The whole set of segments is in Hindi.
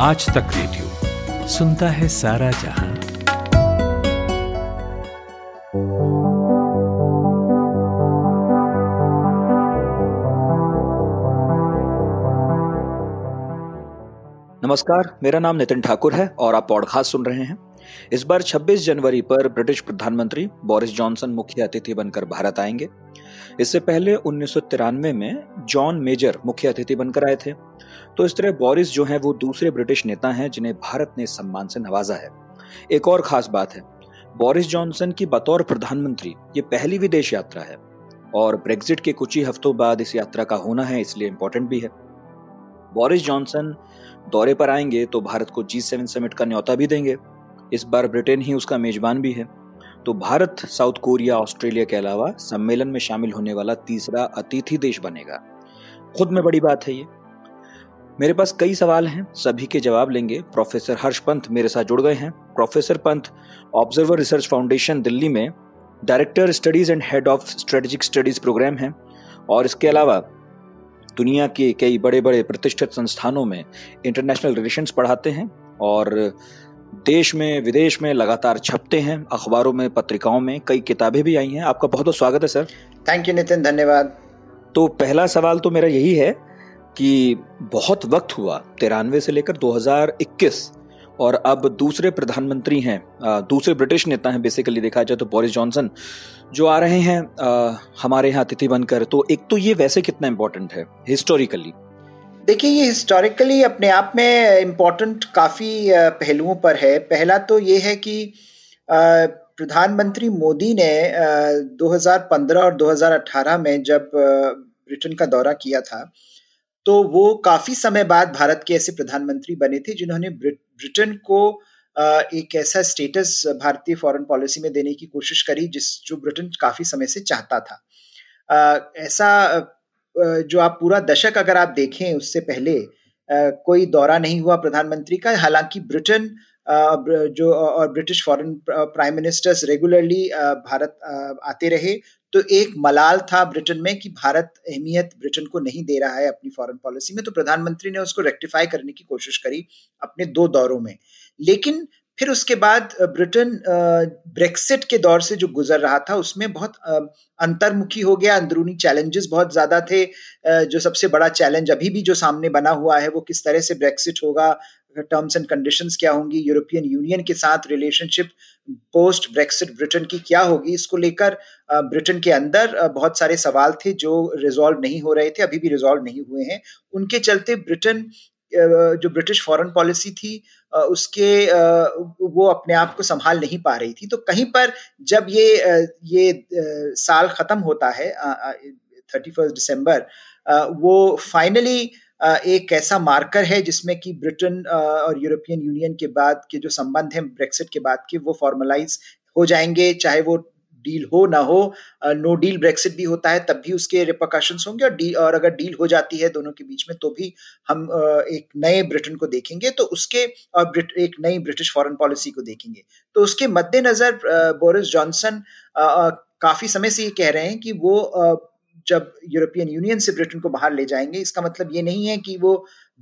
आज तक रेडियो सुनता है सारा जहाँ। नमस्कार, मेरा नाम नितिन ठाकुर है और आप पॉडकास्ट सुन रहे हैं। इस बार 26 जनवरी पर ब्रिटिश प्रधानमंत्री बोरिस जॉनसन मुख्य अतिथि बनकर भारत आएँगे। इससे पहले उन्नीस सौ तिरानवे में जॉन मेजर मुख्य अतिथि बनकर आए थे। तो इस तरह बोरिस जो है वो दूसरे ब्रिटिश नेता हैं, जिन्हें भारत ने सम्मान से नवाजा है। एक और खास बात है, बोरिस जॉनसन की बतौर प्रधानमंत्री, ये पहली विदेश यात्रा है और ब्रेग्जिट के कुछ ही हफ्तों बाद इस यात्रा का होना है, इसलिए इंपॉर्टेंट भी है। बोरिस जॉनसन दौरे पर आएँगे तो भारत को जी सेवन समिट का न्योता भी देंगे। इस बार ब्रिटेन ही उसका मेजबान भी है। तो भारत, साउथ कोरिया, ऑस्ट्रेलिया के अलावा सम्मेलन में शामिल होने वाला तीसरा अतिथि देश बनेगा। खुद में बड़ी बात है ये। मेरे पास कई सवाल हैं सभी के जवाब लेंगे। प्रोफेसर हर्ष पंत मेरे साथ जुड़ गए हैं। Professor Pant Observer Research Foundation Delhi में director studies and head of strategic studies programme हैं। और इसके अलावा दुनिया के कई बड़े बड़े प्रतिष्ठित संस्थानों में इंटरनेशनल रिलेशंस पढ़ाते हैं और देश में विदेश में लगातार छपते हैं। अखबारों में पत्रिकाओं में कई किताबें भी आई हैं। आपका बहुत बहुत स्वागत है सर। थैंक यू नितिन धन्यवाद। तो पहला सवाल तो मेरा यही है कि बहुत वक्त हुआ, तिरानवे से लेकर 2021 और अब दूसरे प्रधानमंत्री हैं दूसरे ब्रिटिश नेता हैं बेसिकली देखा जाए तो बोरिस जॉनसन जो आ रहे हैं हमारे यहाँ अतिथि बनकर। तो एक तो ये वैसे कितना इम्पोर्टेंट है हिस्टोरिकली देखिए, ये हिस्टोरिकली अपने आप में इम्पोर्टेंट काफ़ी पहलुओं पर है। पहला तो ये है कि प्रधानमंत्री मोदी ने 2015 और 2018 में जब ब्रिटेन का दौरा किया था तो वो काफ़ी समय बाद भारत के ऐसे प्रधानमंत्री बने थे जिन्होंने ब्रिटेन को एक ऐसा स्टेटस भारतीय फॉरेन पॉलिसी में देने की कोशिश करी जिस, जो ब्रिटेन काफ़ी समय से चाहता था। ऐसा जो आप पूरा दशक अगर आप देखें उससे पहले कोई दौरा नहीं हुआ प्रधानमंत्री का। हालाँकि ब्रिटेन जो, और British foreign prime ministers regularly Bharat आते रहे। तो एक मलाल था ब्रिटेन में कि भारत अहमियत ब्रिटेन को नहीं दे रहा है अपनी फॉरेन पॉलिसी में तो प्रधानमंत्री ने उसको रेक्टिफाई करने की कोशिश करी अपने दो दौरों में। लेकिन फिर उसके बाद ब्रिटेन ब्रेक्सिट के दौर से जो गुजर रहा था, उसमें बहुत अंतर्मुखी हो गया, अंदरूनी चैलेंजेस बहुत ज़्यादा थे। जो सबसे बड़ा चैलेंज अभी भी जो सामने बना हुआ है, वो किस तरह से ब्रेक्सिट होगा टर्म्स एंड कंडीशंस क्या होंगी यूरोपियन यूनियन के साथ रिलेशनशिप पोस्ट ब्रेक्सिट ब्रिटेन की क्या होगी, इसको लेकर ब्रिटेन के अंदर बहुत सारे सवाल थे जो रिजॉल्व नहीं हो रहे थे, अभी भी रिजॉल्व नहीं हुए हैं। उनके चलते ब्रिटेन जो ब्रिटिश फॉरेन पॉलिसी थी उसके वो अपने आप को संभाल नहीं पा रही थी। तो कहीं पर जब ये ये साल खत्म होता है थर्टी फ़र्स्ट दिसंबर वो फाइनली एक ऐसा मार्कर है जिसमें कि ब्रिटेन और यूरोपियन यूनियन के बाद के जो संबंध हैं ब्रेक्सिट के बाद के, वो फॉर्मलाइज हो जाएँगे, चाहे वो डील हो ना हो नो डील ब्रेक्सिट भी होता है, तब भी उसके रिपोकशंस होंगे और डी और अगर डील हो जाती है दोनों के बीच में तो भी हम एक नए ब्रिटेन को देखेंगे तो उसके, और एक नई ब्रिटिश फॉरेन पॉलिसी को देखेंगे। तो उसके मद्देनजर बोरिस जॉनसन काफ़ी समय से ये कह रहे हैं कि वो जब यूरोपियन यूनियन से ब्रिटेन को बाहर ले जाएँगे इसका मतलब ये नहीं है कि वो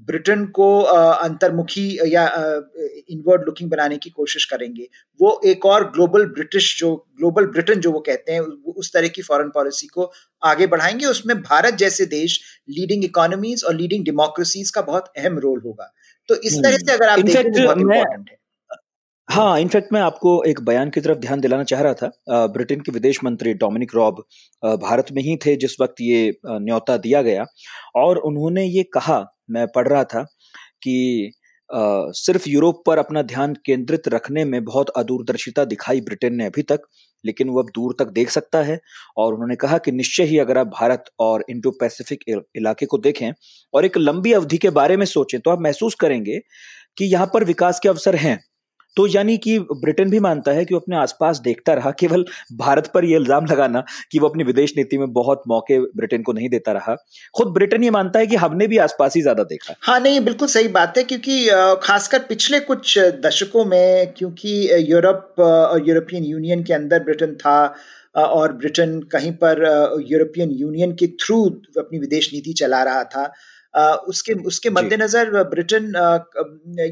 ब्रिटेन को अंतर्मुखी या इनवर्ड लुकिंग बनाने की कोशिश करेंगे। वो एक और ग्लोबल ब्रिटिश जो ग्लोबल ब्रिटेन जो वो कहते हैं उस तरह की फॉरेन पॉलिसी को आगे बढ़ाएँगे। उसमें भारत जैसे देश लीडिंग इकोनॉमीज और लीडिंग डेमोक्रेसीज का बहुत अहम रोल होगा। तो इस तरह से अगर आप देखें तो बहुत इंपॉर्टेंट है। हाँ इनफैक्ट मैं आपको एक बयान की तरफ़ ध्यान दिलाना चाह रहा था। ब्रिटेन के विदेश मंत्री डोमिनिक रॉब भारत में ही थे जिस वक्त ये न्योता दिया गया। और उन्होंने ये कहा, मैं पढ़ रहा था कि सिर्फ़ यूरोप पर अपना ध्यान केंद्रित रखने में बहुत अदूरदर्शिता दिखाई ब्रिटेन ने अभी तक, लेकिन वो अब दूर तक देख सकता है। और उन्होंने कहा कि निश्चय ही अगर आप भारत और इंडो पैसिफिक इलाके को देखें और एक लंबी अवधि के बारे में सोचें तो आप महसूस करेंगे कि यहाँ पर विकास के अवसर हैं। तो यानी कि ब्रिटेन भी मानता है कि वो अपने आसपास देखता रहा, केवल भारत पर यह इल्ज़ाम लगाना कि वो अपनी विदेश नीति में बहुत मौके ब्रिटेन को नहीं देता रहा। खुद ब्रिटेन ये मानता है कि हमने भी आसपास ही ज़्यादा देखा। हाँ नहीं, बिल्कुल सही बात है, क्योंकि खासकर पिछले कुछ दशकों में, क्योंकि यूरोप यूरोपियन यूनियन के अंदर ब्रिटेन था और ब्रिटेन कहीं पर यूरोपियन यूनियन के थ्रू अपनी विदेश नीति चला रहा था। उसके उसके मद्देनजर ब्रिटेन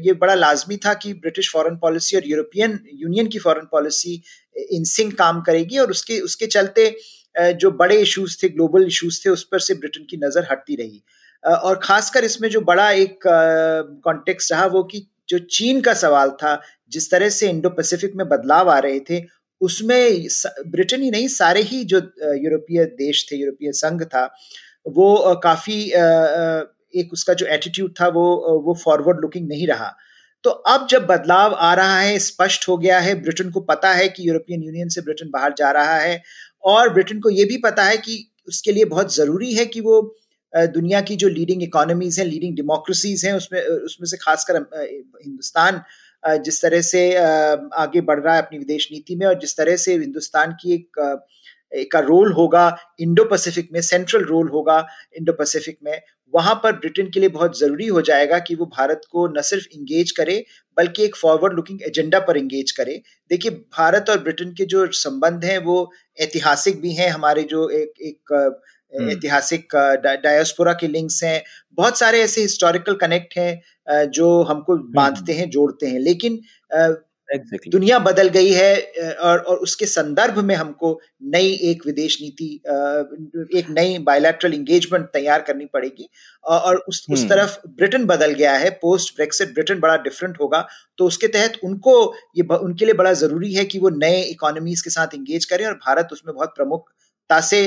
ये बड़ा लाजमी था कि ब्रिटिश फॉरेन पॉलिसी और यूरोपियन यूनियन की फॉरेन पॉलिसी इन सिंक काम करेगी और उसके उसके चलते जो बड़े इश्यूज़ थे ग्लोबल इश्यूज़ थे उस पर से ब्रिटेन की नज़र हटती रही। और खासकर इसमें जो बड़ा एक कॉन्टेक्स्ट रहा वो कि जो चीन का सवाल था जिस तरह से इंडो पैसिफिक में बदलाव आ रहे थे उसमें ब्रिटेन ही नहीं सारे ही जो यूरोपीय देश थे यूरोपीय संघ था वो काफ़ी एक उसका जो एटीट्यूड था वो वो फॉरवर्ड लुकिंग नहीं रहा। तो अब जब बदलाव आ रहा है, स्पष्ट हो गया है, ब्रिटेन को पता है कि यूरोपियन यूनियन से ब्रिटेन बाहर जा रहा है और ब्रिटेन को ये भी पता है कि उसके लिए बहुत ज़रूरी है कि वो दुनिया की जो लीडिंग इकोनॉमीज हैं लीडिंग डेमोक्रेसीज हैं, उसमें उसमें से खासकर हिंदुस्तान जिस तरह से आगे बढ़ रहा है अपनी विदेश नीति में और जिस तरह से हिंदुस्तान की एक का रोल होगा इंडो पैसिफिक में सेंट्रल रोल होगा इंडो पैसिफिक में वहाँ पर ब्रिटेन के लिए बहुत ज़रूरी हो जाएगा कि वो भारत को न सिर्फ़ इंगेज करे बल्कि एक फॉरवर्ड लुकिंग एजेंडा पर इंगेज करे देखिए भारत और ब्रिटेन के जो संबंध हैं वो ऐतिहासिक भी हैं हमारे जो एक एक हम्म। ऐतिहासिक डायस्पोरा के लिंक्स हैं बहुत सारे ऐसे हिस्टोरिकल कनेक्ट हैं जो हमको हम्म। बांधते हैं जोड़ते हैं लेकिन exactly. दुनिया बदल गई है और, और उसके संदर्भ में हमको नई एक विदेश नीति एक नई बायोलैट्रल इंगेजमेंट तैयार करनी पड़ेगी और उस उस हम्म। तरफ़ ब्रिटेन बदल गया है पोस्ट ब्रेक्सिट ब्रिटेन बड़ा डिफरेंट होगा तो उसके तहत उनको ये उनके लिए बड़ा ज़रूरी है कि वो नए इकोनॉमीज के साथ इंगेज करें और भारत उसमें बहुत प्रमुख से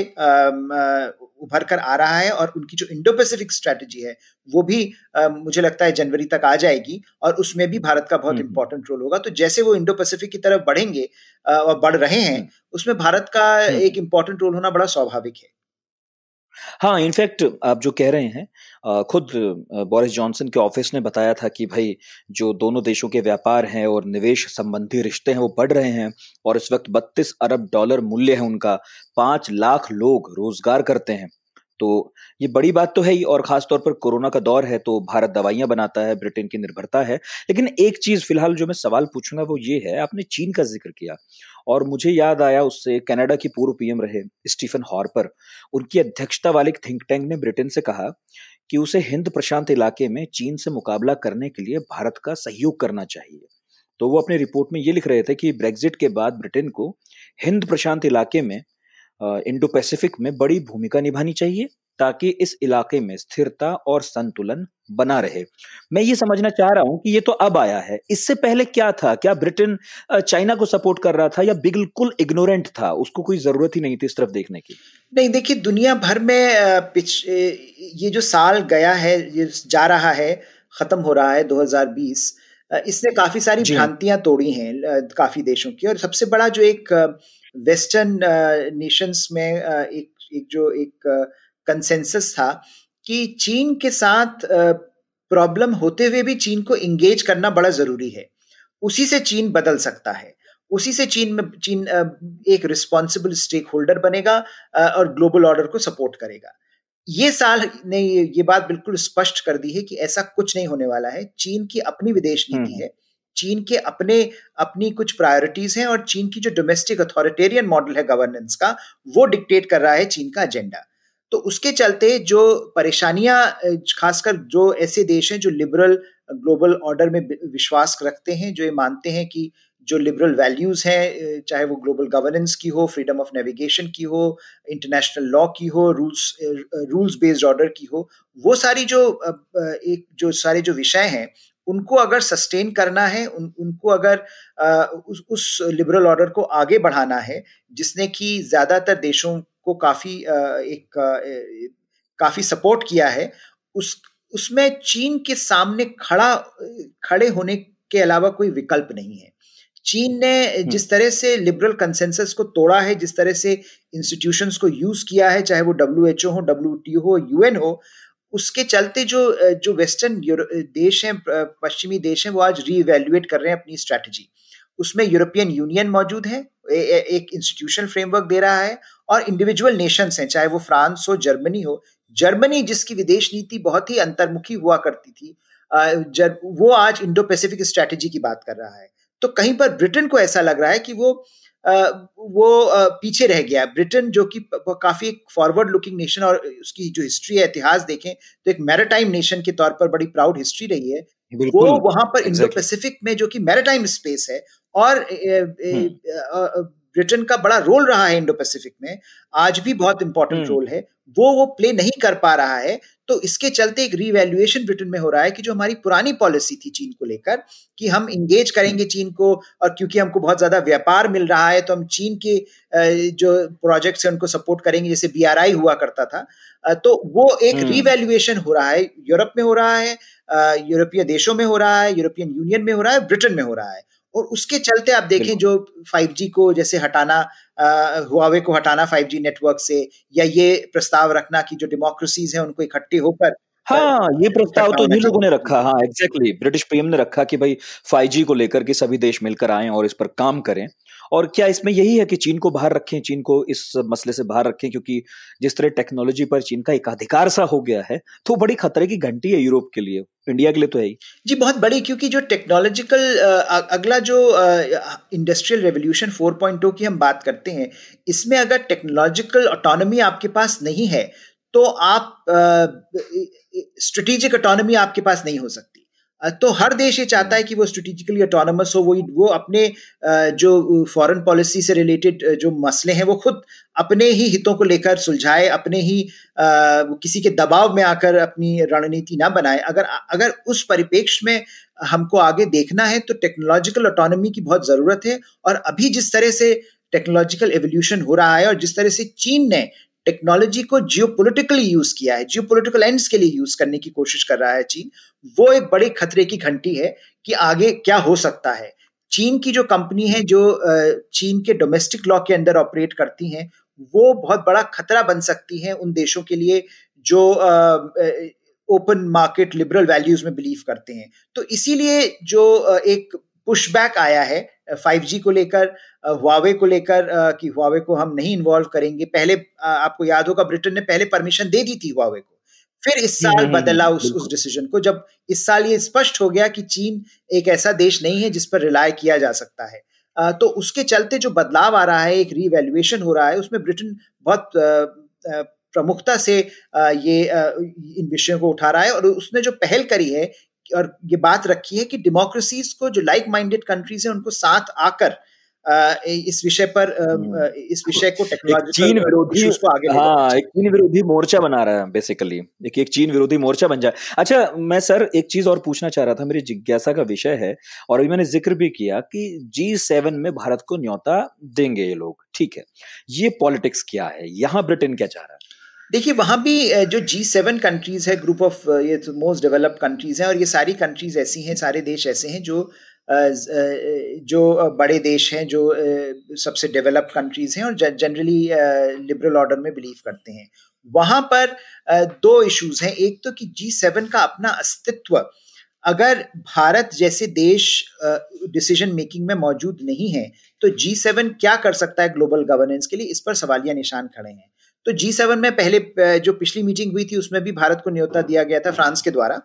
उभर कर आ रहा है और उनकी जो इंडो पैसिफिक स्ट्रेटजी है वो भी मुझे लगता है जनवरी तक आ जाएगी और उसमें भी भारत का बहुत इंपॉर्टेंट हम्म। रोल होगा तो जैसे वो इंडो पैसिफिक की तरफ़ बढ़ेंगे और बढ़ रहे हैं हम्म। उसमें भारत का हम्म। एक इंपॉर्टेंट रोल होना बड़ा स्वाभाविक है हाँ इनफैक्ट आप जो कह रहे हैं खुद बोरिस जॉनसन के ऑफ़िस ने बताया था कि भाई, जो दोनों देशों के व्यापार हैं और निवेश संबंधी रिश्ते हैं, वो बढ़ रहे हैं और इस वक्त 32 अरब डॉलर मूल्य है उनका। पाँच लाख लोग रोज़गार करते हैं। तो ये बड़ी बात तो है ही, और खास तौर पर कोरोना का दौर है तो भारत दवाइयाँ बनाता है, ब्रिटेन की निर्भरता है। लेकिन एक चीज़ फ़िलहाल जो मैं सवाल पूछूँगा वो ये है, आपने चीन का ज़िक्र किया, और मुझे याद आया उससे कनाडा की पूर्व पीएम रहे स्टीफन हॉर्पर। उनकी अध्यक्षता वाले थिंक टैंक ने ब्रिटेन से कहा कि उसे हिंद प्रशांत इलाके में चीन से मुकाबला करने के लिए भारत का सहयोग करना चाहिए। तो वो अपनी रिपोर्ट में ये लिख रहे थे कि ब्रेग्जिट के बाद ब्रिटेन को हिंद प्रशांत इलाके में इंडो पैसिफिक में बड़ी भूमिका निभानी चाहिए ताकि इस इलाके में स्थिरता और संतुलन बना रहे। मैं ये समझना चाह रहा हूँ कि ये तो अब आया है। इससे पहले क्या था? क्या ब्रिटेन चाइना को सपोर्ट कर रहा था या बिल्कुल इग्नोरेंट था? उसको कोई ज़रूरत ही नहीं थी इस तरफ़ देखने की। नहीं देखिए दुनिया भर में पिछ ये जो साल गया है ये जा रहा है खत्म हो रहा है 2020 इसने काफ़ी सारी भ्रांतियाँ तोड़ी हैं काफ़ी देशों की। और सबसे बड़ा जो एक वेस्टर्न नेशंस में एक एक जो एक कंसेंसस था कि चीन के साथ प्रॉब्लम होते हुए भी चीन को इंगेज करना बड़ा ज़रूरी है। उसी से चीन बदल सकता है। उसी से चीन में चीन एक रिस्पॉन्सिबल स्टेक होल्डर बनेगा और ग्लोबल ऑर्डर को सपोर्ट करेगा। ये साल ने ये बात बिल्कुल स्पष्ट कर दी है कि ऐसा कुछ नहीं होने वाला है। चीन की अपनी विदेश नीति हम्म। है। चीन के अपने, अपनी कुछ प्रायोरिटीज हैं और चीन की जो डोमेस्टिक अथॉरिटेरियन मॉडल है गवर्नेंस का, वो डिक्टेट कर रहा है चीन का एजेंडा तो उसके चलते जो परेशानियाँ खासकर जो ऐसे देश हैं जो लिबरल ग्लोबल ऑर्डर में विश्वास रखते हैं, जो ये मानते हैं कि जो लिबरल वैल्यूज़ हैं चाहे वो ग्लोबल गवर्नेंस की हो फ्रीडम ऑफ़ नेविगेशन की हो इंटरनेशनल लॉ की हो रूल्स रूल्स बेस्ड ऑर्डर की हो, वो सारी जो एक जो सारे जो विषय हैं उनको अगर सस्टेन करना है उन, उनको अगर आ, उस, उस लिबरल ऑर्डर को आगे बढ़ाना है जिसने कि ज़्यादातर देशों को काफ़ी एक काफ़ी सपोर्ट किया है उस उसमें चीन के सामने खड़ा खड़े होने के अलावा कोई विकल्प नहीं है चीन ने हम्म। जिस तरह से लिबरल कंसेंसस को तोड़ा है जिस तरह से इंस्टीट्यूशंस को यूज़ किया है चाहे वो डब्ल्यू एच ओ हो डब्ल्यू टी हो यूएन हो उसके चलते जो जो वेस्टर्न देश हैं पश्चिमी देश हैं वो आज रीइवेल्युएट कर रहे हैं अपनी स्ट्रैटेजी उसमें यूरोपियन यूनियन मौजूद है ए, ए, एक इंस्टीट्यूशन फ्रेमवर्क दे रहा है और इंडिविजुअल नेशंस हैं चाहे वो फ्रांस हो जर्मनी हो. जर्मनी जिसकी विदेश नीति बहुत ही अंतर्मुखी हुआ करती थी जर, वो आज इंडो पैसिफिक स्ट्रैटेजी की बात कर रहा है. तो कहीं पर ब्रिटेन को ऐसा लग रहा है कि वो वो पीछे रह गया। ब्रिटेन जो कि काफ़ी फॉरवर्ड लुकिंग नेशन और उसकी जो हिस्ट्री है इतिहास देखें तो एक मैराटाइम नेशन के तौर पर बड़ी प्राउड हिस्ट्री रही है। वो वहाँ पर इंडो पैसिफिक में जो कि मैराटाइम स्पेस है और ब्रिटेन का बड़ा रोल रहा है इंडो पैसिफिक में आज भी बहुत इंपॉर्टेंट रोल हम्म। है वो वो प्ले नहीं कर पा रहा है तो इसके चलते एक रीवैल्यूएशन ब्रिटेन में हो रहा है कि जो हमारी पुरानी पॉलिसी थी चीन को लेकर कि हम इंगेज करेंगे चीन को और क्योंकि हमको बहुत ज़्यादा व्यापार मिल रहा है तो हम चीन के जो प्रोजेक्ट्स हैं उनको सपोर्ट करेंगे जैसे बीआरआई हुआ करता था तो वो एक रीवैल्यूएशन हम्म। हो रहा है यूरोप में हो रहा है यूरोपीय देशों में हो रहा है यूरोपियन यूनियन में हो रहा है ब्रिटेन में हो रहा है और उसके चलते आप देखें जो 5G को जैसे हटाना हुआवे को हटाना 5G नेटवर्क से या ये प्रस्ताव रखना कि जो डेमोक्रेसीज हैं उनको इकट्ठे होकर हाँ ये प्रस्ताव तो इन्हीं लोगों ने रखा हाँ एग्जैक्टली ब्रिटिश पीएम ने रखा कि भाई 5G को लेकर के सभी देश मिलकर आए और इस पर काम करें। और क्या इसमें यही है कि चीन को बाहर रखें चीन को इस मसले से बाहर रखें? क्योंकि जिस तरह टेक्नोलॉजी पर चीन का एक अधिकार सा हो गया है तो बड़ी खतरे की घंटी है यूरोप के लिए। इंडिया के लिए तो है ही। जी बहुत बड़ी क्योंकि जो टेक्नोलॉजिकल अगला जो इंडस्ट्रियल रेवोल्यूशन 4.0 की हम बात करते हैं इसमें अगर टेक्नोलॉजिकल ऑटोनॉमी आपके पास नहीं है तो आप स्ट्रेटेजिक ऑटोनॉमी आपके पास नहीं हो सकती। तो हर देश ये चाहता है कि वो स्ट्रेटेजिकली ऑटोनमस हो, वो वो अपने जो फॉरेन पॉलिसी से रिलेटेड जो मसले हैं, वो खुद अपने ही हितों को लेकर सुलझाए, अपने ही किसी के दबाव में आकर अपनी रणनीति ना बनाए। अगर अगर उस परिपेक्ष में हमको आगे देखना है तो टेक्नोलॉजिकल ऑटोनॉमी की बहुत ज़रूरत है। और अभी जिस तरह से टेक्नोलॉजिकल एवोल्यूशन हो रहा है और जिस तरह से चीन ने टेक्नोलॉजी को जियो पोलिटिकली यूज़ किया है जियो पोलिटिकल एंड्स के लिए यूज़ करने की कोशिश कर रहा है चीन। वो एक बड़े खतरे की घंटी है कि आगे क्या हो सकता है। चीन की जो कंपनी है, जो चीन के डोमेस्टिक लॉ के अंदर ऑपरेट करती हैं, वो बहुत बड़ा खतरा बन सकती हैं उन देशों के लिए जो ओपन मार्केट लिबरल वैल्यूज़ में बिलीव करते हैं। तो इसीलिए जो एक पुशबैक आया है 5G को लेकर हुआवे को लेकर कि हुआवे को हम नहीं इन्वॉल्व करेंगे। पहले आपको याद होगा ब्रिटेन ने पहले परमिशन दे दी थी हुआवे को। फिर इस साल हम्म, बदला उस उस डिसीज़न को। जब इस साल ये स्पष्ट हो गया कि चीन एक ऐसा देश नहीं है जिस पर रिलाय किया जा सकता है। तो उसके चलते जो बदलाव आ रहा है एक रीवैल्यूएशन हो रहा है उसमें ब्रिटेन बहुत प्रमुखता से ये इन विषयों को उठा रहा है। और उसने जो पहल करी है और ये बात रखी है कि डेमोक्रेसीज को जो लाइक माइंडेड कंट्रीज़ है उनको साथ आकर इस विषय पर हम्म। इस विषय को चीन विरोधी उसको आगे हाँ एक चीन विरोधी मोर्चा बना रहा है बेसिकली एक एक चीन विरोधी मोर्चा बन जाए अच्छा मैं सर एक चीज़ और पूछना चाह रहा था मेरी जिज्ञासा का विषय है और अभी मैंने ज़िक्र भी किया कि जी सेवन में भारत को न्योता देंगे ये लोग ठीक है। ये पॉलिटिक्स क्या है? यहाँ ब्रिटेन क्या चाह रहा है? देखिए, वहाँ भी जो जी सेवन कंट्रीज़ है ग्रुप ऑफ़ ये मोस्ट डेवलप्ड कंट्रीज़ हैं और ये सारी कंट्रीज़ ऐसी हैं, सारे देश ऐसे हैं जो जो बड़े देश हैं, जो सबसे डेवलप्ड कंट्रीज़ हैं और जनरली लिबरल ऑर्डर में बिलीव करते हैं। वहाँ पर दो इश्यूज़ हैं। एक तो कि जी सेवन का अपना अस्तित्व, अगर भारत जैसे देश डिसीज़न मेकिंग में मौजूद नहीं है तो जी सेवन क्या कर सकता है ग्लोबल गवर्नेंस के लिए? इस पर सवालिया निशान खड़े हैं। तो जी सेवन में पहले जो पिछली मीटिंग हुई थी उसमें भी भारत को न्योता दिया गया था फ्रांस के द्वारा।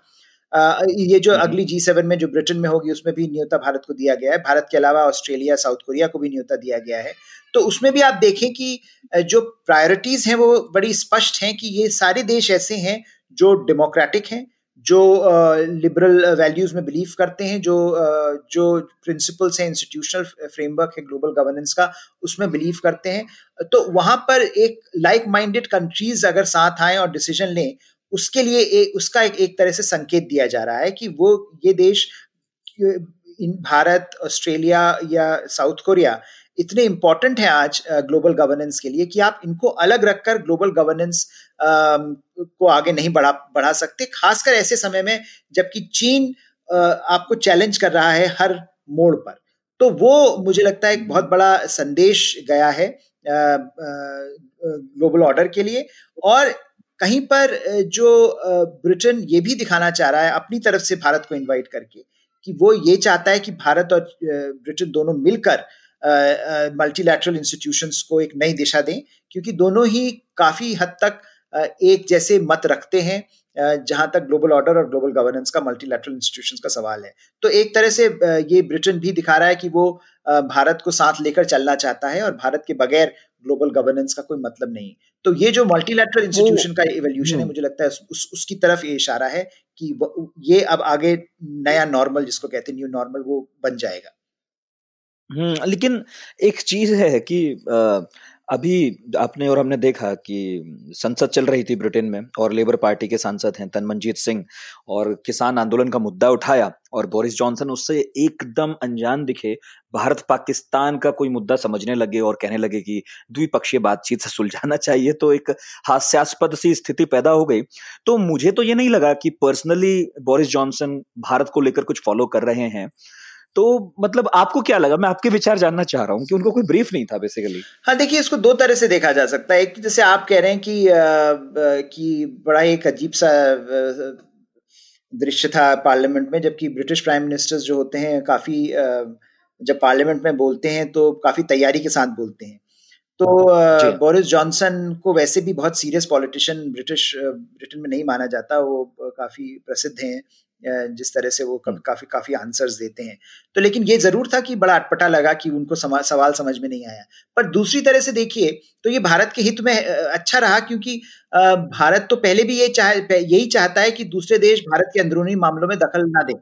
ये जो हम्म। अगली जी सेवन में जो ब्रिटेन में होगी उसमें भी न्योता भारत को दिया गया है। भारत के अलावा ऑस्ट्रेलिया साउथ कोरिया को भी न्योता दिया गया है। तो उसमें भी आप देखें कि जो प्रायोरिटीज हैं वो बड़ी स्पष्ट हैं कि ये सारे देश ऐसे हैं जो डेमोक्रेटिक हैं। जो लिबरल वैल्यूज़ में बिलीव करते हैं, जो जो प्रिंसिपल्स हैं इंस्टीट्यूशनल फ्रेमवर्क है ग्लोबल गवर्नेंस का, उसमें बिलीव करते हैं। तो वहाँ पर एक लाइक माइंडेड कंट्रीज़ अगर साथ आए और डिसीज़न लें, उसके लिए एक उसका एक एक तरह से संकेत दिया जा रहा है कि वो, ये देश इन, भारत, ऑस्ट्रेलिया या साउथ कोरिया इतने इंपॉर्टेंट हैं आज ग्लोबल गवर्नेंस के लिए कि आप इनको अलग रखकर ग्लोबल गवर्नेंस को आगे नहीं बढ़ा बढ़ा सकते। खासकर ऐसे समय में जबकि चीन आपको चैलेंज कर रहा है हर मोड़ पर। तो वो मुझे लगता है एक बहुत बड़ा संदेश गया है ग्लोबल ऑर्डर के लिए। और कहीं पर जो ब्रिटेन ये भी दिखाना चाह रहा है, अपनी तरफ़ से भारत को इनवाइट करके, कि वो ये चाहता है कि भारत और ब्रिटेन दोनों मिलकर मल्टीलैटरल इंस्टीट्यूशंस को एक नई दिशा दें क्योंकि दोनों ही काफ़ी हद तक एक जैसे मत रखते हैं जहाँ तक ग्लोबल ऑर्डर और ग्लोबल गवर्नेंस का मल्टीलैटरल इंस्टीट्यूशंस का सवाल है। तो एक तरह से ये ब्रिटेन भी दिखा रहा है कि वो भारत को साथ लेकर चलना चाहता है और भारत के बगैर ग्लोबल गवर्नेंस का कोई मतलब नहीं। तो ये जो मल्टीलैटरल इंस्टीट्यूशन का इवोल्यूशन है हम्म। मुझे लगता है उस, उसकी तरफ़ ये इशारा है कि ये अब आगे नया नॉर्मल जिसको कहते हैं न्यू नॉर्मल वो बन जाएगा। लेकिन एक चीज़ है कि अभी आपने और हमने देखा कि संसद चल रही थी ब्रिटेन में और लेबर पार्टी के सांसद हैं तनमनजीत सिंह और किसान आंदोलन का मुद्दा उठाया और बोरिस जॉनसन उससे एकदम अनजान दिखे। भारत पाकिस्तान का कोई मुद्दा समझने लगे और कहने लगे कि द्विपक्षीय बातचीत से सुलझाना चाहिए तो एक हास्यास्पद सी स्थिति पैदा हो गई। तो मुझे तो ये नहीं लगा कि पर्सनली बोरिस जॉनसन भारत को लेकर कुछ फॉलो कर रहे हैं। तो मतलब आपको क्या लगा? मैं आपके विचार जानना चाह रहा हूँ कि उनको कोई ब्रीफ नहीं था बेसिकली हाँ देखिए इसको दो तरह से देखा जा सकता है। एक तो जैसे आप कह रहे हैं कि आ, कि बड़ा एक अजीब सा दृश्य था पार्लियामेंट में जबकि ब्रिटिश प्राइम मिनिस्टर्स जो होते हैं काफ़ी जब पार्लियामेंट में बोलते हैं तो काफ़ी तैयारी के साथ बोलते हैं। तो बोरिस जॉनसन को वैसे भी बहुत सीरियस पॉलिटिशियन ब्रिटिश ब्रिटेन में नहीं माना जाता वो काफ़ी प्रसिद्ध हैं। जिस तरह से वो। काफ़ी काफ़ी आंसर्स देते हैं। तो लेकिन ये ज़रूर था कि बड़ा अटपटा लगा कि उनको सवाल समझ में नहीं आया। पर दूसरी तरह से देखिए तो ये भारत के हित में अच्छा रहा क्योंकि भारत तो पहले भी ये चाह यही चाहता है कि दूसरे देश भारत के अंदरूनी मामलों में दखल ना दें।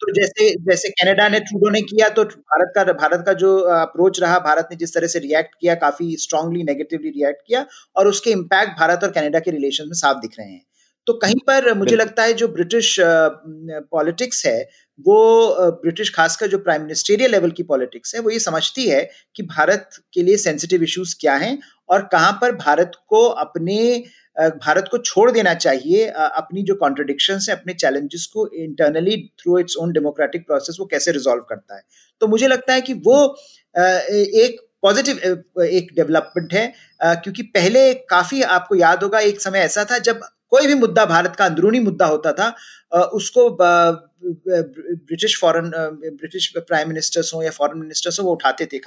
तो जैसे जैसे कनाडा ने ट्रूडो ने किया तो भारत का भारत का जो अप्रोच रहा, भारत ने जिस तरह से रिएक्ट किया, काफ़ी स्ट्रांगली नेगेटिवली रिएक्ट किया और उसके इम्पैक्ट भारत और कनाडा के रिलेशन में साफ़ दिख रहे हैं। तो कहीं पर मुझे लगता है जो ब्रिटिश पॉलिटिक्स है वो ब्रिटिश खासकर जो प्राइम मिनिस्टेरियल लेवल की पॉलिटिक्स है वो ये समझती है कि भारत के लिए सेंसिटिव इश्यूज़ क्या हैं और कहाँ पर भारत को अपने भारत को छोड़ देना चाहिए अपनी जो कॉन्ट्रडिक्शन है अपने चैलेंजेस को internally through its own democratic process वो कैसे रिजॉल्व करता है। तो मुझे लगता है कि वो एक पॉजिटिव एक डेवलपमेंट है क्योंकि पहले काफ़ी आपको याद होगा एक समय ऐसा था जब कोई भी मुद्दा भारत का अंदरूनी मुद्दा होता था उसको British foreign British prime ministers हो या फॉरेन मिनिस्टर्स हो वो उठाते थे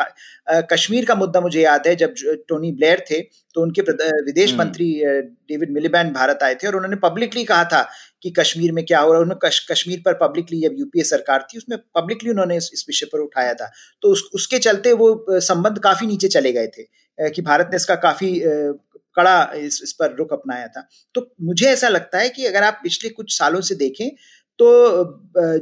कश्मीर का मुद्दा मुझे याद है जब टोनी ब्लेयर थे तो उनके विदेश हम्म। मंत्री डेविड मिलीबैन भारत आए थे और उन्होंने पब्लिकली कहा था कि कश्मीर में क्या हो रहा है उन्होंने कश, कश्मीर पर पब्लिकली जब यूपीए सरकार थी उसमें पब्लिकली उन्होंने इस, इस विषय पर उठाया था। तो उस, उसके चलते वो संबंध काफ़ी नीचे चले गए थे कि भारत ने इसका काफ़ी कड़ा इस, इस पर रुख अपनाया था। तो मुझे ऐसा लगता है कि अगर आप पिछले कुछ सालों से देखें तो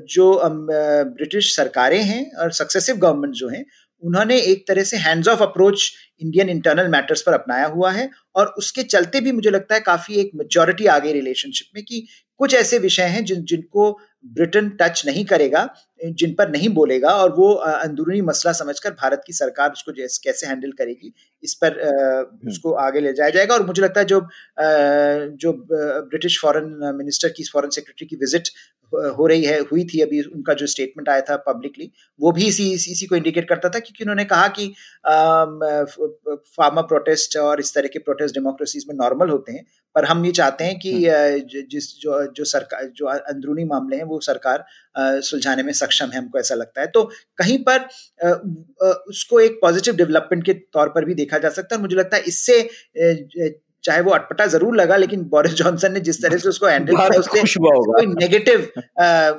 जो ब्रिटिश सरकारें हैं और सक्सेसिव गवर्नमेंट जो हैं उन्होंने एक तरह से hands off approach Indian internal matters पर अपनाया हुआ है और उसके चलते भी मुझे लगता है काफ़ी एक मेजोरिटी आ गई रिलेशनशिप में कि कुछ ऐसे विषय हैं जिन जिनको ब्रिटेन टच नहीं करेगा जिन पर नहीं बोलेगा और वो अंदरूनी मसला समझकर भारत की सरकार उसको कैसे हैंडल करेगी इस पर हम्म। उसको आगे ले जाया जाएगा और मुझे लगता है जो जो ब्रिटिश फॉरेन मिनिस्टर की फॉरेन सेक्रेटरी की विज़िट हो रही है हुई थी अभी उनका जो स्टेटमेंट आया था पब्लिकली वो भी इसी इसी को इंडिकेट करता था क्योंकि उन्होंने कहा कि फार्मर प्रोटेस्ट और इस तरह के प्रोटेस्ट डेमोक्रेसीज में नॉर्मल होते हैं पर हम ये चाहते हैं कि हम्म। जिस जो जो सरकार जो अंदरूनी मामले हैं वो सरकार सुलझाने में सक्षम है हमको ऐसा लगता है तो कहीं पर उसको एक पॉजिटिव डेवलपमेंट के तौर पर भी देखा जा सकता है मुझे लगता है इससे चाहे वो अटपटा ज़रूर लगा लेकिन बोरिस जॉनसन ने जिस तरह से उसको हैंडल किया उससे कोई नेगेटिव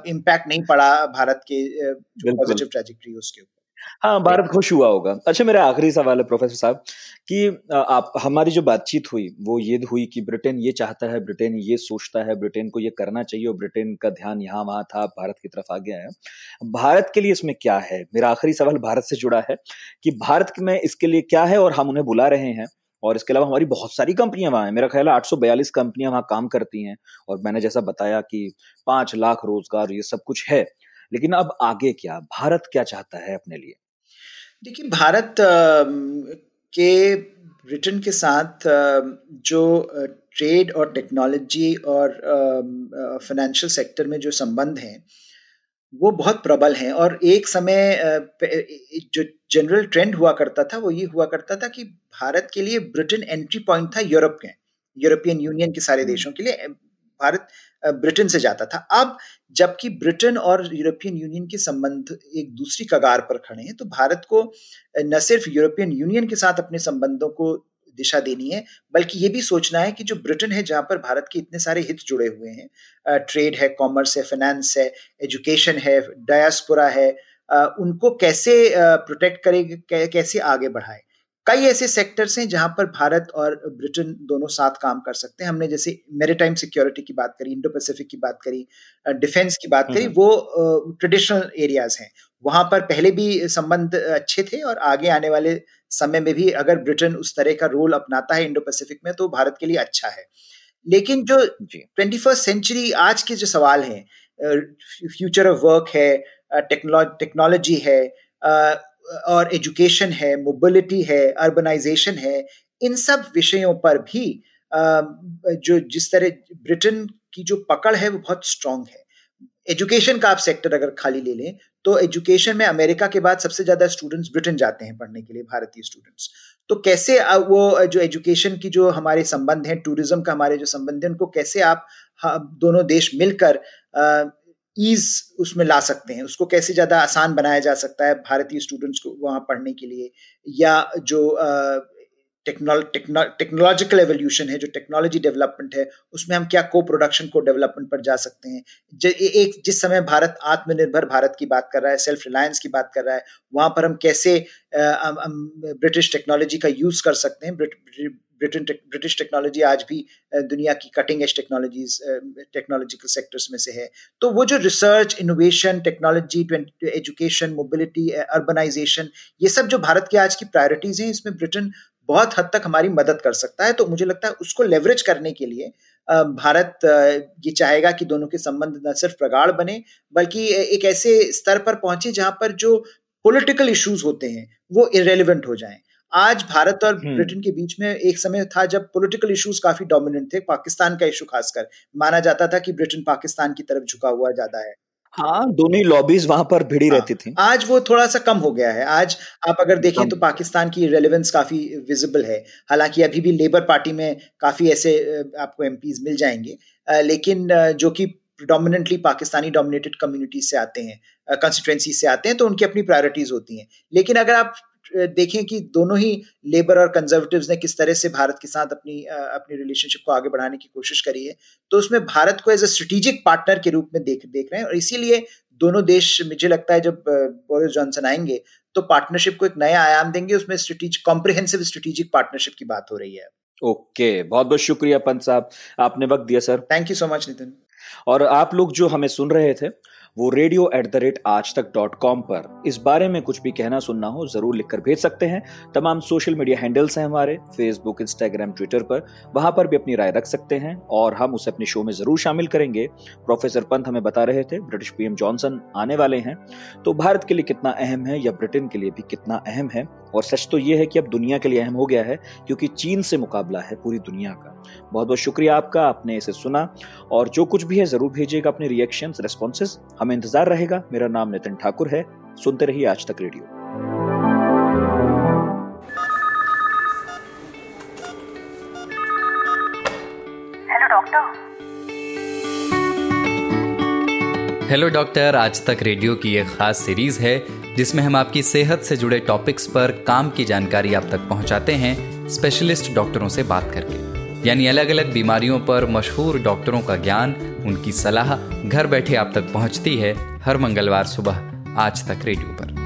इम्पैक्ट नहीं पड़ा भारत के पॉजिटिव ट्रेजेक्ट्री उसके ऊपर। हाँ भारत खुश हुआ होगा। अच्छा मेरा आखिरी सवाल है प्रोफेसर साहब कि आप हमारी जो बातचीत हुई वो ये हुई कि ब्रिटेन ये चाहता है ब्रिटेन ये सोचता है ब्रिटेन को ये करना चाहिए और ब्रिटेन का ध्यान यहाँ वहाँ था भारत की तरफ़ आ गया है भारत के लिए इसमें क्या है? मेरा आखिरी सवाल भारत से जुड़ा है कि भारत में इसके लिए क्या है और हम उन्हें बुला रहे हैं? और इसके अलावा हमारी बहुत सारी कंपनियाँ वहाँ हैं। मेरा ख्याल है आठ सौ बयालीस कंपनियाँ वहाँ काम करती हैं और मैंने जैसा बताया कि पाँच लाख रोज़गार, ये सब कुछ है। लेकिन अब आगे क्या? भारत क्या चाहता है अपने लिए? देखिए, भारत के ब्रिटेन के साथ जो ट्रेड और टेक्नोलॉजी और फाइनेंशियल सेक्टर में जो संबंध हैं वो बहुत प्रबल हैं और एक समय जो जनरल ट्रेंड हुआ करता था वो ये हुआ करता था कि भारत के लिए ब्रिटेन एंट्री पॉइंट था यूरोप के यूरोपियन यूनियन के सारे हम्म। देशों के लिए भारत ब्रिटेन से जाता था अब जबकि ब्रिटेन और यूरोपियन यूनियन के संबंध एक दूसरी कगार पर खड़े हैं तो भारत को न सिर्फ़ यूरोपियन यूनियन के साथ अपने संबंधों को दिशा देनी है बल्कि ये भी सोचना है कि जो ब्रिटेन है जहाँ पर भारत के इतने सारे हित जुड़े हुए हैं ट्रेड है कॉमर्स है फाइनेंस है एजुकेशन है डायस्पोरा है उनको कैसे प्रोटेक्ट करेगा कैसे आगे बढ़ाए? कई ऐसे सेक्टर्स हैं जहाँ पर भारत और ब्रिटेन दोनों साथ काम कर सकते हैं। हमने जैसे मेरीटाइम सिक्योरिटी की बात करी इंडो पैसिफिक की बात करी डिफेंस की बात करी वो ट्रेडिशनल एरियाज़ हैं। वहाँ पर पहले भी संबंध अच्छे थे और आगे आने वाले समय में भी अगर ब्रिटेन उस तरह का रोल अपनाता है इंडो पैसिफिक में तो भारत के लिए अच्छा है। लेकिन जो ट्वेंटी फ़र्स्ट सेंचुरी आज के जो सवाल हैं फ्यूचर ऑफ़ वर्क है टेक्नोलॉजी है और एजुकेशन है मोबिलिटी है अर्बनाइजेशन है इन सब विषयों पर भी जो जिस तरह ब्रिटेन की जो पकड़ है वो बहुत स्ट्रांग है। एजुकेशन का आप सेक्टर अगर खाली ले लें तो एजुकेशन में अमेरिका के बाद सबसे ज़्यादा स्टूडेंट्स ब्रिटेन जाते हैं पढ़ने के लिए, भारतीय स्टूडेंट्स तो कैसे वो जो एजुकेशन की जो हमारे संबंध हैं टूरिज़्म का हमारे जो संबंध है, उनको कैसे आप दोनों देश मिलकर ईज उसमें ला सकते हैं? उसको कैसे ज़्यादा आसान बनाया जा सकता है, भारतीय स्टूडेंट्स को वहाँ पढ़ने के लिए? या जो टेक्नोलॉजिकल एवोल्यूशन है जो टेक्नोलॉजी डेवलपमेंट है उसमें हम क्या को प्रोडक्शन को डेवलपमेंट पर जा सकते हैं? ज, एक जिस समय भारत आत्मनिर्भर भारत की बात कर रहा है सेल्फ रिलायंस की बात कर रहा है वहाँ पर हम कैसे ब्रिटिश टेक्नोलॉजी का यूज़ कर सकते हैं? ब्रिटेन ब्रिटिश टेक्नोलॉजी आज भी दुनिया की cutting edge technologies technological sectors में से है। तो वो जो research innovation technology education mobility urbanisation ये सब जो भारत की आज की प्रायोरिटीज हैं इसमें ब्रिटेन बहुत हद तक हमारी मदद कर सकता है। तो मुझे लगता है उसको लेवरेज करने के लिए भारत ये चाहेगा कि दोनों के संबंध न सिर्फ़ प्रगाढ़ बने बल्कि एक ऐसे स्तर पर पहुँचे जहाँ पर जो पॉलिटिकल इश्यूज़ होते हैं वो इरेलीवेंट हो जाएँ। आज भारत और हम्म। ब्रिटेन के बीच में एक समय था जब पॉलिटिकल इश्यूज़ काफ़ी डोमिनेंट थे पाकिस्तान का इशू खासकर। माना जाता था कि ब्रिटेन पाकिस्तान की तरफ़ झुका हुआ ज़्यादा है। हाँ दोनों ही लॉबीज वहाँ पर भिड़ी हाँ, रहती थी। आज वो थोड़ा सा कम हो गया है। आज आप अगर देखें तो पाकिस्तान की रेलिवेंस काफ़ी विजिबल है। हालाँकि अभी भी लेबर पार्टी में काफ़ी ऐसे आपको एम मिल जाएँगे। लेकिन जो कि प्रोडोमिनेंटली पाकिस्तानी डोमिनेटेड कम्युनिटीज से आते हैं कंस्टिट्युएंसी से आते हैं तो उनकी अपनी प्रायोरिटीज होती हैं। लेकिन अगर आप देखें कि दोनों ही लेबर और कंजर्वेटिव्स ने किस तरह से भारत के साथ अपनी अपनी रिलेशनशिप को आगे बढ़ाने की कोशिश करी है। तो उसमें भारत को एज ए स्ट्रेटेजिक पार्टनर के रूप में देख देख रहे हैं और इसीलिए दोनों देश मुझे लगता है जब बोरिस जॉनसन आएँगे तो पार्टनरशिप को एक नया आयाम देंगे। उसमें स्ट्रेटेजिक कॉम्प्रिहेंसिव स्ट्रेटेजिक पार्टनरशिप की बात हो रही है। ओके okay, बहुत बहुत शुक्रिया पंत साहब। आपने वक्त दिया sir. Thank you so much Nitin और आप लोग जो हमें सुन रहे थे वो रेडियो एट द रेट आज तक डॉट कॉम पर। इस बारे में कुछ भी कहना, सुनना हो, ज़रूर लिखकर भेज सकते हैं। तमाम सोशल मीडिया हैंडल्स हैं हमारे फेसबुक इंस्टाग्राम ट्विटर पर। वहाँ पर भी अपनी राय रख सकते हैं और हम उसे अपने शो में ज़रूर शामिल करेंगे। प्रोफेसर पंत हमें बता रहे थे ब्रिटिश पीएम जॉनसन आने वाले हैं। तो भारत के लिए कितना अहम है या ब्रिटेन के लिए भी कितना अहम है? और सच तो ये है कि अब दुनिया के लिए अहम हो गया है, क्योंकि चीन से मुकाबला है पूरी दुनिया का। बहुत बहुत शुक्रिया आपका, आपने इसे सुना। और जो कुछ भी है, ज़रूर भेजिएगा अपने रिएक्शन रेस्पॉन्सेज हमें इंतज़ार रहेगा। मेरा नाम नितिन ठाकुर है। सुनते रहिए Aaj Tak radio. Hello doctor hello doctor Aaj Tak radio की एक खास सीरीज़ है जिसमें हम आपकी सेहत से जुड़े टॉपिक्स पर काम की जानकारी आप तक पहुंचाते हैं। स्पेशलिस्ट डॉक्टरों से बात करके। यानी अलग अलग बीमारियों पर मशहूर डॉक्टरों का ज्ञान, उनकी सलाह घर बैठे आप तक पहुँचती है हर मंगलवार सुबह, आज तक रेडियो पर।